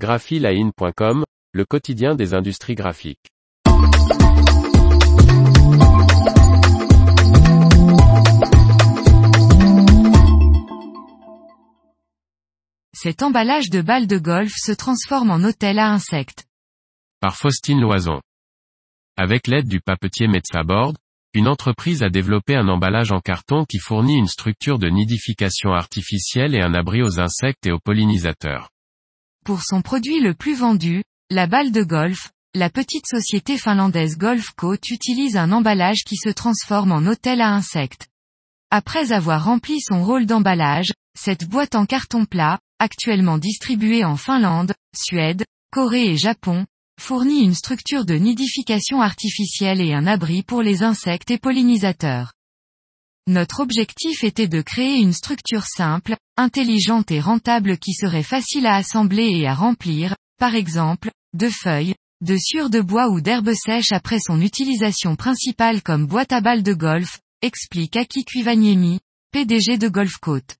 graphiline.com, le quotidien des industries graphiques. Cet emballage de balles de golf se transforme en hôtel à insectes. Par Faustine Loison. Avec l'aide du papetier Metsabord, une entreprise a développé un emballage en carton qui fournit une structure de nidification artificielle et un abri aux insectes et aux pollinisateurs. Pour son produit le plus vendu, la balle de golf, la petite société finlandaise Golf Coat utilise un emballage qui se transforme en hôtel à insectes. Après avoir rempli son rôle d'emballage, cette boîte en carton plat, actuellement distribuée en Finlande, Suède, Corée et Japon, fournit une structure de nidification artificielle et un abri pour les insectes et pollinisateurs. Notre objectif était de créer une structure simple, intelligente et rentable qui serait facile à assembler et à remplir, par exemple, de feuilles, de sures de bois ou d'herbes sèches après son utilisation principale comme boîte à balles de golf, explique Aki Kuivaniemi, PDG de Golfcoat.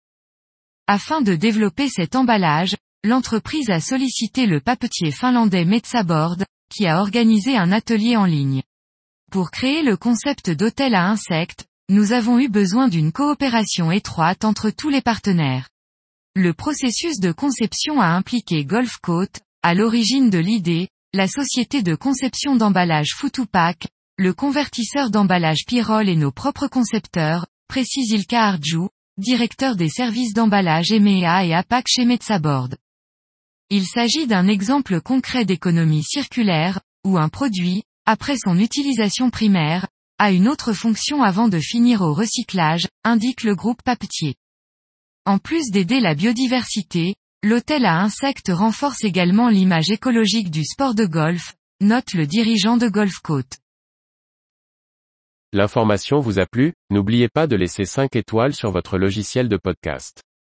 Afin de développer cet emballage, l'entreprise a sollicité le papetier finlandais Metsabord, qui a organisé un atelier en ligne. Pour créer le concept d'hôtel à insectes, nous avons eu besoin d'une coopération étroite entre tous les partenaires. Le processus de conception a impliqué Golfcoat, à l'origine de l'idée, la société de conception d'emballage Futupac, le convertisseur d'emballage Pyrol et nos propres concepteurs, précise Ilka Arjou, directeur des services d'emballage EMEA et APAC chez Metsabord. Il s'agit d'un exemple concret d'économie circulaire, où un produit, après son utilisation primaire, a une autre fonction avant de finir au recyclage, indique le groupe papetier. En plus d'aider la biodiversité, l'hôtel à insectes renforce également l'image écologique du sport de golf, note le dirigeant de Golfcoat. L'information vous a plu, n'oubliez pas de laisser 5 étoiles sur votre logiciel de podcast.